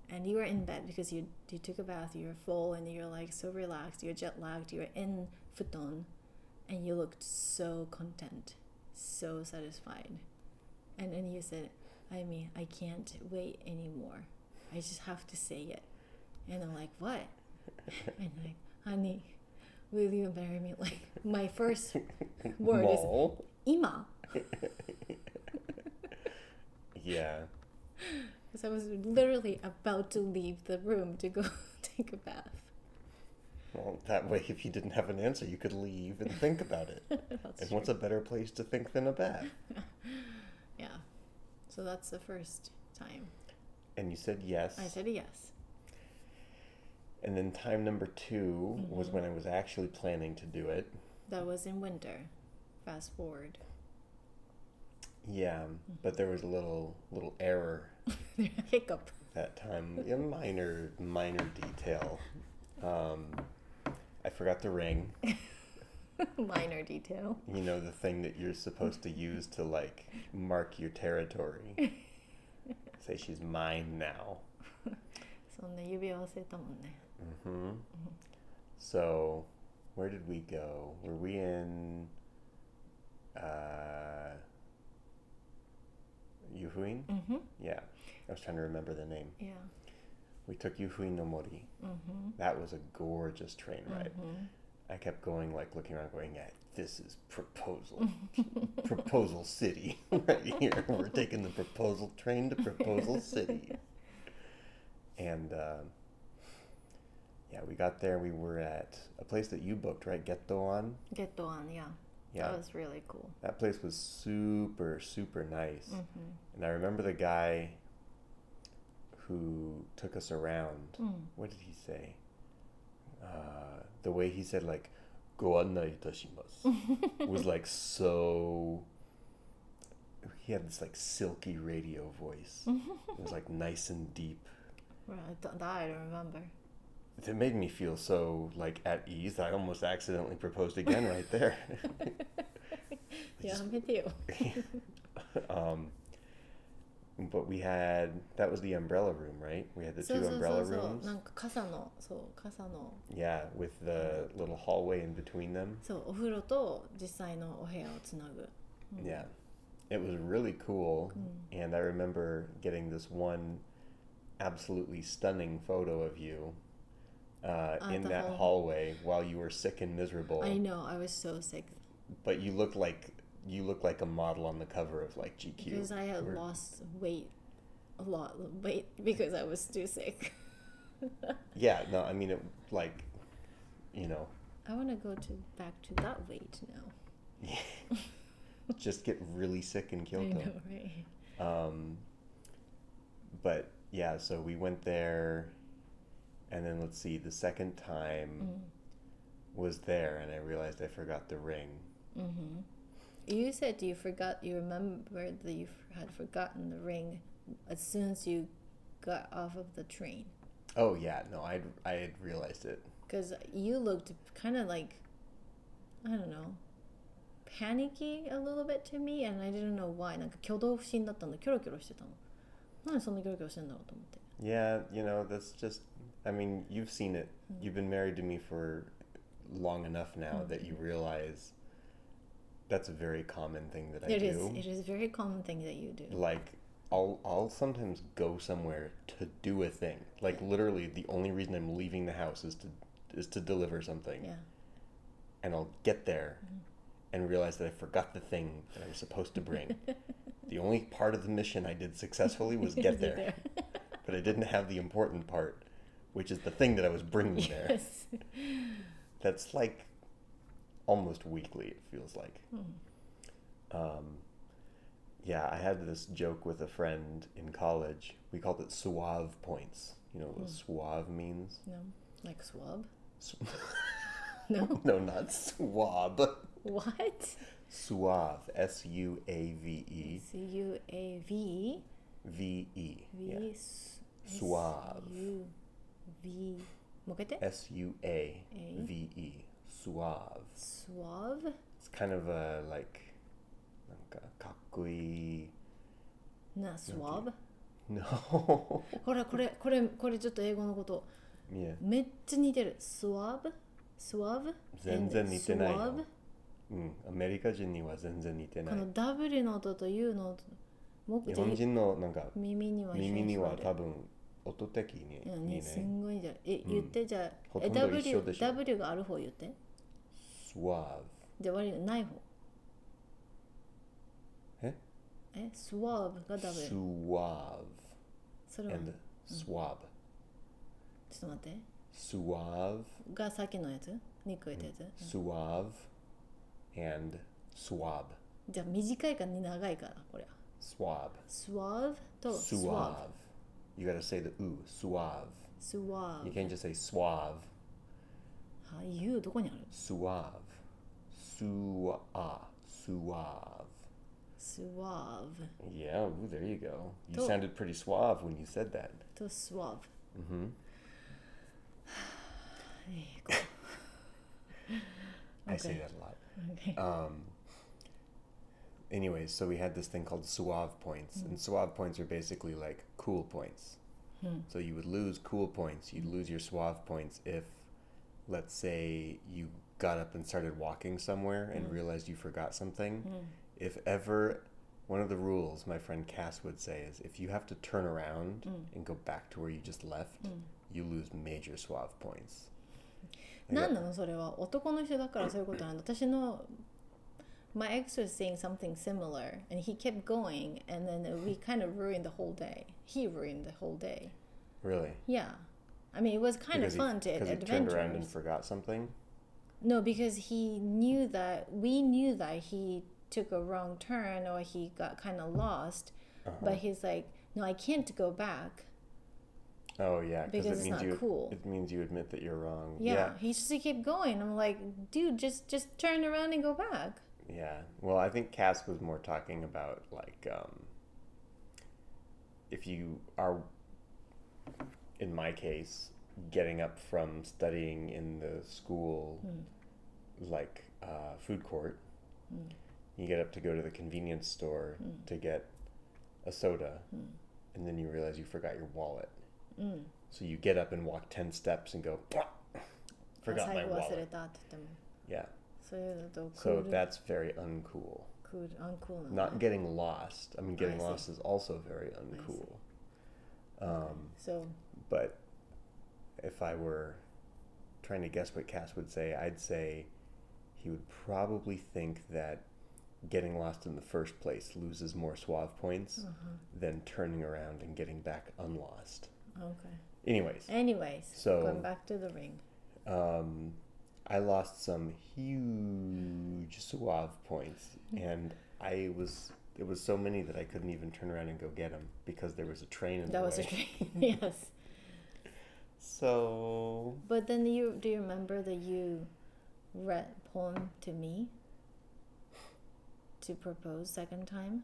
Speaker 1: And you were in bed because you you took a bath. You were full and you're like so relaxed. You're jet lagged. You're in futon, and you looked so content, so satisfied. And then you said, "I mean, I can't wait anymore. I just have to say it." And I'm like, "What?" and like, "Honey, will you marry me?" Like my first word is "ima."
Speaker 2: Yeah.
Speaker 1: Because I was literally about to leave the room to go take a bath.
Speaker 2: Well, that way, if you didn't have an answer, you could leave and think about it. And
Speaker 1: true.
Speaker 2: what's a better place to think than a bath?
Speaker 1: Yeah. So that's the first time.
Speaker 2: And you said yes.
Speaker 1: I said yes.
Speaker 2: And then time number 2 was
Speaker 1: Mm-hmm.
Speaker 2: when I was actually planning to do it.
Speaker 1: That was in winter. Fast forward.
Speaker 2: Yeah,
Speaker 1: Mm-hmm.
Speaker 2: but there was a little little error
Speaker 1: Hiccup.
Speaker 2: that time. A minor minor detail. Um, I forgot the ring.
Speaker 1: Minor detail.
Speaker 2: You know, the thing that you're supposed to use to like mark your territory. Say she's mine now.
Speaker 1: そんな指輪忘れたもんね。
Speaker 2: Mm-hmm. So, where did we go? Were we in uh, Yufuin?
Speaker 1: Mm-hmm.
Speaker 2: Yeah. I was trying to remember the name.
Speaker 1: Yeah.
Speaker 2: We took Yufuin no Mori.
Speaker 1: Mm-hmm.
Speaker 2: That was a gorgeous train ride.
Speaker 1: Mm-hmm.
Speaker 2: I kept going, like looking around, going, "Yeah, this is proposal, proposal city right here. We're taking the proposal train to proposal city." And um yeah, we got there. We were at a place that you booked, right? Gettoan.
Speaker 1: Get on, yeah.
Speaker 2: Yeah,
Speaker 1: That was really cool.
Speaker 2: that place was super, super nice.
Speaker 1: Mm-hmm.
Speaker 2: And I remember the guy who took us around.
Speaker 1: Mm.
Speaker 2: What did he say? Uh, the way he said like "go itashimasu" was like so. He had this like silky radio voice. it was like nice and deep.
Speaker 1: Right, that I don't remember.
Speaker 2: It made me feel so like at ease. I almost accidentally proposed again right there.
Speaker 1: yeah, just, I'm with you.
Speaker 2: um, but we had that was the umbrella room, right? We had the two umbrella rooms. Yeah, with the little hallway in between them.
Speaker 1: So mm.
Speaker 2: Yeah. It was really cool mm. and I remember getting this one absolutely stunning photo of you uh, in that hallway while you were sick and miserable.
Speaker 1: I know, I was so sick.
Speaker 2: But you looked like you look like a model on the cover of like GQ.
Speaker 1: because I had
Speaker 2: were-
Speaker 1: lost weight, a lot of weight because I was too sick.
Speaker 2: Yeah, no, I mean it like you know,
Speaker 1: I want to go to back to that weight now.
Speaker 2: just get really sick in
Speaker 1: I
Speaker 2: Kyoto.
Speaker 1: know, right?
Speaker 2: Um, but yeah, so we went there, and then let's see, the second time
Speaker 1: Mm.
Speaker 2: was there, and I realized I forgot the ring.
Speaker 1: Mm-hmm. You said you forgot. You remembered that you f- had forgotten the ring as soon as you got off of the train.
Speaker 2: Oh yeah, no, I I had realized it.
Speaker 1: Because you looked kind of like, I don't know, panicky a little bit to me, and I didn't know why. なんか挙動不審だったの、キョロキョロしてたの。なんでそんなキョロキョロしてんだろうと思って。
Speaker 2: Yeah, you know, that's just. I mean, you've seen it.
Speaker 1: Mm.
Speaker 2: You've been married to me for long enough now that you realize that's a very common thing that I
Speaker 1: It is.
Speaker 2: do.
Speaker 1: It is a very common thing that you do.
Speaker 2: like I'll I'll sometimes go somewhere to do a thing. Like literally the only reason I'm leaving the house is to is to deliver something.
Speaker 1: Yeah.
Speaker 2: And I'll get there mm-hmm. and realize that I forgot the thing that I was supposed to bring. the only part of the mission I did successfully was get there, but I didn't have the important part, which is the thing that I was bringing there.
Speaker 1: yes.
Speaker 2: That's like almost weekly, it feels like. Um, yeah, I had this joke with a friend in college. We called it suave points. You know what suave means?
Speaker 1: No. Like swab?
Speaker 2: Su-
Speaker 1: No.
Speaker 2: no, not swab.
Speaker 1: What?
Speaker 2: Suave. S U A V E.
Speaker 1: C U A V
Speaker 2: V E.
Speaker 1: V
Speaker 2: Yeah.
Speaker 1: S
Speaker 2: Suave.
Speaker 1: U V もう一回言って
Speaker 2: S U A
Speaker 1: A.
Speaker 2: V E. Suave.
Speaker 1: Suave?
Speaker 2: It's kind of a like なんかかっこいい
Speaker 1: な、suave?
Speaker 2: No.
Speaker 1: ほら、これ、これ、これちょっと英語のこと。
Speaker 2: yeah.
Speaker 1: めっちゃ似てる。suave? suave?
Speaker 2: 全然似てないよ
Speaker 1: suave?
Speaker 2: うん、アメリカ人には全然似てない
Speaker 1: この W の音と U の音。
Speaker 2: 日本人のなんか
Speaker 1: 耳には一緒
Speaker 2: 耳には
Speaker 1: 聞こえる
Speaker 2: 多分音的に
Speaker 1: いや
Speaker 2: に
Speaker 1: ね、す
Speaker 2: ね
Speaker 1: んごいじゃん。え、
Speaker 2: うん
Speaker 1: 言ってじゃあ、え
Speaker 2: ほとんど一緒
Speaker 1: W,
Speaker 2: でしょ
Speaker 1: W がある方言って？
Speaker 2: suave
Speaker 1: じゃあ、割りない方。
Speaker 2: え
Speaker 1: え、suave が W。
Speaker 2: suave
Speaker 1: それは、
Speaker 2: and swab
Speaker 1: ちょっと待って。
Speaker 2: suave
Speaker 1: がさっきのやつ肉言ったやつ、
Speaker 2: suave and swab
Speaker 1: じゃあ短いか長いからこれ
Speaker 2: swab
Speaker 1: suave と
Speaker 2: suave
Speaker 1: suave
Speaker 2: you gotta say the u suave
Speaker 1: suave
Speaker 2: you can't just say suave
Speaker 1: は U どこにある
Speaker 2: suave Suave. Suave.
Speaker 1: Suave.
Speaker 2: Yeah, ooh, there you go. You
Speaker 1: to,
Speaker 2: sounded pretty suave when you said that.
Speaker 1: To suave.
Speaker 2: Mm-hmm.
Speaker 1: there you go.
Speaker 2: I say that a lot.
Speaker 1: Okay.
Speaker 2: Um, anyways, so we had this thing called suave points, mm. and suave points are basically like cool points. Mm. So you would lose cool points, you'd lose your suave points if, let's say, you got up and started walking somewhere and realized you forgot something. If ever, one of the rules my friend Cass would say is if you have to turn around and go back to where you just left, you lose major suave points. I
Speaker 1: 何
Speaker 2: got-
Speaker 1: なのそれは男の人だからそういうことなんだ私の My ex was saying something similar and he kept going and then we kind of ruined the whole day he ruined the whole day
Speaker 2: really?
Speaker 1: yeah I mean it was kind
Speaker 2: Because
Speaker 1: of fun
Speaker 2: he,
Speaker 1: to
Speaker 2: because he turned around and
Speaker 1: adventures
Speaker 2: forgot something?
Speaker 1: No, because he knew that we knew that he took a wrong turn or he got kind of lost.
Speaker 2: Uh-huh.
Speaker 1: But he's like, no, I can't go back.
Speaker 2: Oh yeah,
Speaker 1: Because
Speaker 2: it
Speaker 1: it's
Speaker 2: means
Speaker 1: not
Speaker 2: you
Speaker 1: cool.
Speaker 2: it means you admit that you're wrong.
Speaker 1: Yeah,
Speaker 2: yeah.
Speaker 1: he just kept going. I'm like, dude, just just turn around and go back.
Speaker 2: Yeah. Well, I think Cass was more talking about like um, if you are, in my case, getting up from studying in the school, like uh, food court. Mm. You get up to go to the convenience store mm. to get a soda, mm. and then you realize you forgot your wallet. So you get up and walk ten steps and go, forgot my wallet. Yeah. So that's very uncool.
Speaker 1: Cool, uncool.
Speaker 2: Not getting lost. I mean, getting
Speaker 1: I
Speaker 2: lost is also very uncool. Um,
Speaker 1: so.
Speaker 2: But if I were trying to guess what Cass would say, I'd say he would probably think that getting lost in the first place loses more suave points
Speaker 1: Uh-huh.
Speaker 2: than turning around and getting back unlost.
Speaker 1: okay
Speaker 2: Anyways,
Speaker 1: anyways
Speaker 2: So-
Speaker 1: going back to the ring
Speaker 2: um, I lost some huge suave points, and I was there was so many that I couldn't even turn around and go get them because there was a train in
Speaker 1: that
Speaker 2: the
Speaker 1: was a
Speaker 2: way.
Speaker 1: dream yes
Speaker 2: So
Speaker 1: but then you do you remember that you read poem to me to propose second time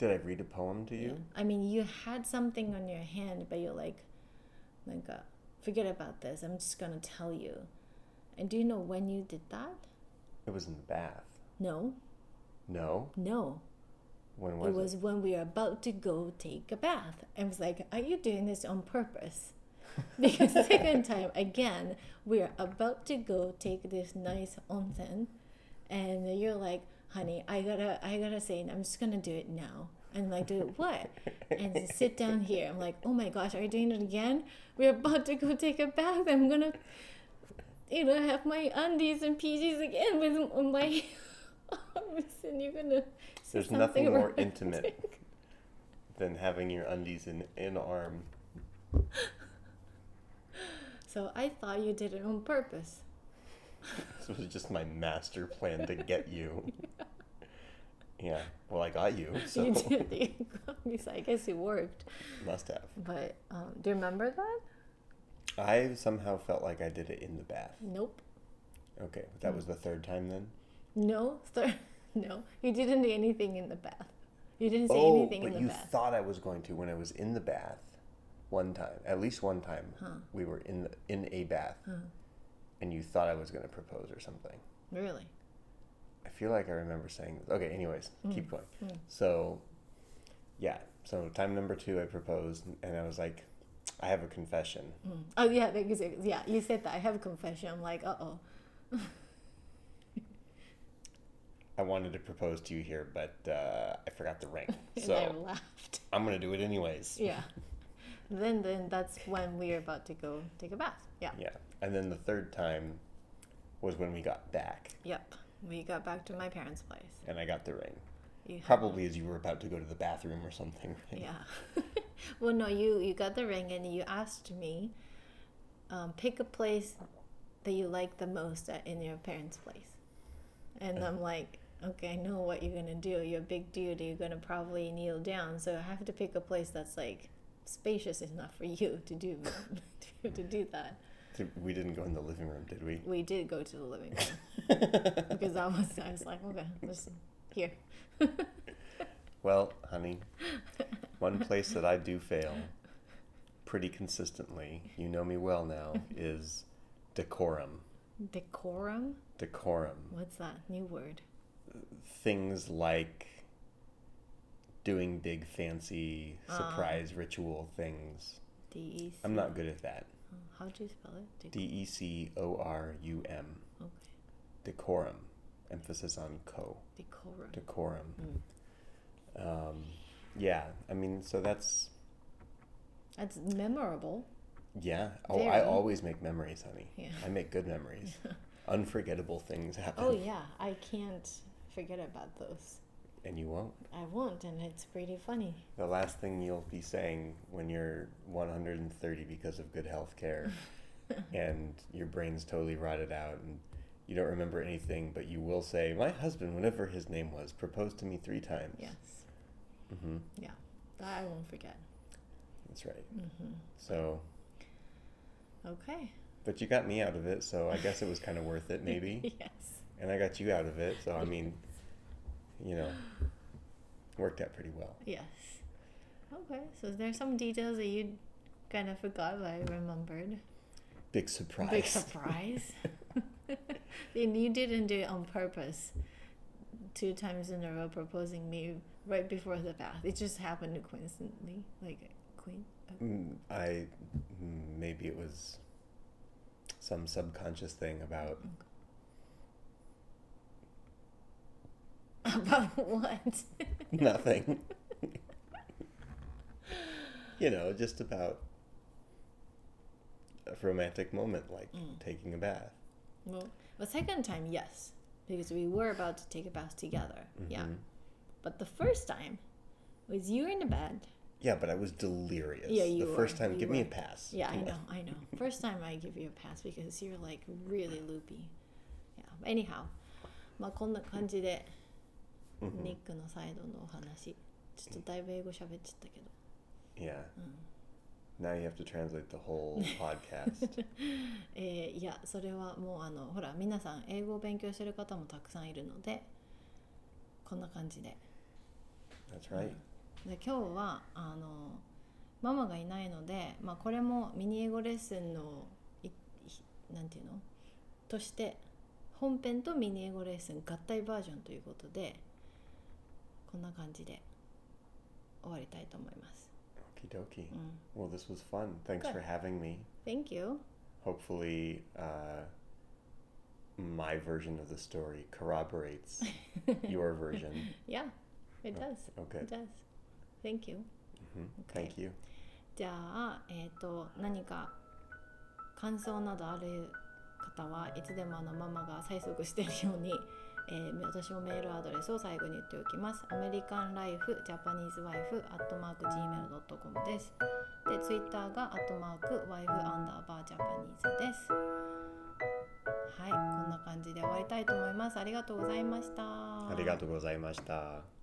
Speaker 2: did I read a poem to you?
Speaker 1: I mean, you had something on your hand, but you're like, like, uh, forget about this. I'm just gonna tell you. And do you know when you did that?
Speaker 2: It was in the bath.
Speaker 1: No,
Speaker 2: No,
Speaker 1: no.
Speaker 2: when was
Speaker 1: it was when we were about to go take a bath. I was like, are you doing this on purpose? Because second time again, we are about to go take this nice onsen, and you're like, honey, I gotta, I gotta say, I'm just gonna do it now. And like, do it what? And sit down here. I'm like, oh my gosh, are you doing it again? We're about to go take a bath. I'm gonna, you know, have my undies and PJs again with on my arms, and you're gonna.
Speaker 2: There's nothing more
Speaker 1: romantic.
Speaker 2: intimate than having your undies in in arm.
Speaker 1: So I thought you did it on purpose.
Speaker 2: This was just my master plan to get you. Yeah. Well, I got you, so
Speaker 1: You did. You got me, so I guess it worked.
Speaker 2: must have.
Speaker 1: But um, do you remember that?
Speaker 2: I somehow felt like I did it in the bath.
Speaker 1: Nope.
Speaker 2: Okay, that was the third time then.
Speaker 1: No. Third. No. You didn't do anything in the bath. You didn't say
Speaker 2: oh,
Speaker 1: anything in
Speaker 2: but you thought I was going to when I was in the bath. One time, at least one time,
Speaker 1: Huh.
Speaker 2: we were in the, in a bath,
Speaker 1: Huh.
Speaker 2: and you thought I was going to propose or something.
Speaker 1: Really?
Speaker 2: I feel like I remember saying this. Okay, anyways, keep going.
Speaker 1: mm.
Speaker 2: So, yeah. So time number two, I proposed, and I was like, I have a confession.
Speaker 1: Mm. Oh yeah, because yeah, you said that. I have a confession. I'm like, uh oh.
Speaker 2: I wanted to propose to you here, but uh, I forgot the ring.
Speaker 1: And I
Speaker 2: So
Speaker 1: laughed.
Speaker 2: I'm gonna do it anyways.
Speaker 1: Yeah. then then that's when we are about to go take a bath. Yeah.
Speaker 2: Yeah. And then the third time was when we got back,
Speaker 1: Yep. We got back to my parents' place.
Speaker 2: and I got the ring.
Speaker 1: You
Speaker 2: Probably as you were about to go to the bathroom or something. right?
Speaker 1: Yeah. well, no, you you got the ring and you asked me, um, pick a place that you like the most at, in your parents' place, and I'm like, okay, I know what you're gonna do. You're a big dude. You're gonna probably kneel down. So I have to pick a place that's like spacious enough for you to do to, to do that.
Speaker 2: We didn't go in the living room, did we?
Speaker 1: We did go to the living room because I was I was like, okay, listen here.
Speaker 2: Well, honey, one place that I do fail pretty consistently, you know me well now, is decorum.
Speaker 1: Decorum.
Speaker 2: Decorum.
Speaker 1: What's that new word?
Speaker 2: Things like doing big, fancy,
Speaker 1: Ah.
Speaker 2: surprise ritual things.
Speaker 1: D E C.
Speaker 2: I'm not good at that.
Speaker 1: Oh, how do you spell it?
Speaker 2: D E C O R U M.
Speaker 1: okay.
Speaker 2: Decorum. Emphasis on co.
Speaker 1: Decorum.
Speaker 2: Decorum.
Speaker 1: Mm.
Speaker 2: Um, yeah, I mean, so that's
Speaker 1: That's memorable.
Speaker 2: Yeah. Oh, I always make memories, honey.
Speaker 1: Yeah.
Speaker 2: I make good memories. Unforgettable things happen.
Speaker 1: Oh yeah, I can't forget about those.
Speaker 2: And you won't.
Speaker 1: I won't, and it's pretty funny.
Speaker 2: The last thing you'll be saying when you're 130 because of good health care and your brain's totally rotted out and you don't remember anything, but you will say, My husband, whatever his name was, proposed to me three times.
Speaker 1: Yes.
Speaker 2: Mm-hmm.
Speaker 1: Yeah. That I won't forget.
Speaker 2: That's right.
Speaker 1: Mm-hmm.
Speaker 2: So,
Speaker 1: Okay.
Speaker 2: but you got me out of it, so I guess it was kind of worth it, maybe.
Speaker 1: yes.
Speaker 2: and I got you out of it, so I mean, you know, worked out pretty well.
Speaker 1: Yes. Okay. So there's some details that you kind of forgot, but I remembered.
Speaker 2: Big surprise.
Speaker 1: Big surprise. and you didn't do it on purpose. Two times in a row, proposing me right before the bath. It just happened coincidentally, like queen.
Speaker 2: Mm, I mm, maybe it was some subconscious thing about
Speaker 1: About what?
Speaker 2: nothing. you know, just about a romantic moment like
Speaker 1: Mm.
Speaker 2: taking a bath.
Speaker 1: well, the second time, yes, because we were about to take a bath together. Yeah.
Speaker 2: Mhm.
Speaker 1: But the first time was you in the bed.
Speaker 2: Yeah, but I was delirious.
Speaker 1: Yeah, you
Speaker 2: The first
Speaker 1: were,
Speaker 2: time,
Speaker 1: you
Speaker 2: give me a
Speaker 1: were.
Speaker 2: pass.
Speaker 1: Yeah, I
Speaker 2: Come on.
Speaker 1: know, I know. First time I give you a pass because you're like really loopy. Yeah. Anyhow, まあこんな感じで
Speaker 2: Mhm.
Speaker 1: ニックのサイドのお話、ちょっとだいぶ英語喋っちゃったけど。
Speaker 2: Yeah.
Speaker 1: うん。
Speaker 2: Now you have to translate the whole podcast.
Speaker 1: えーいやそれはもうあのほら皆さん英語を勉強してる方もたくさんいるのでこんな感じで
Speaker 2: That's right.
Speaker 1: で今日はあのママがいないので、まあ、これもミニ英語レッスンのいいなんていうの？として本編とミニ英語レッスン合体バージョンということでこんな感じで終わりたいと思います。
Speaker 2: Okie dokie.
Speaker 1: うん、
Speaker 2: Well, this was fun. Thanks
Speaker 1: Good.
Speaker 2: for having me.
Speaker 1: Thank you.
Speaker 2: Hopefully, uh, my version of the story corroborates your version.
Speaker 1: Yeah, it does.
Speaker 2: Oh, good.
Speaker 1: It does. Thank you.
Speaker 2: hmm
Speaker 1: Okay.
Speaker 2: Thank you.
Speaker 1: じゃあ、えっ、と何か感想などある方はいつでもあのママが催促しているように、えー私もメールアドレスを最後に言っておきます。アメリカンライフジャパニーズワイフアットマーク Gmail.com です。で、ツイッターがアットマークワイフアンダーバージャパニーズです。はい、こんな感じで終わりたいと思います。ありがとうございました。
Speaker 2: ありがとうございました。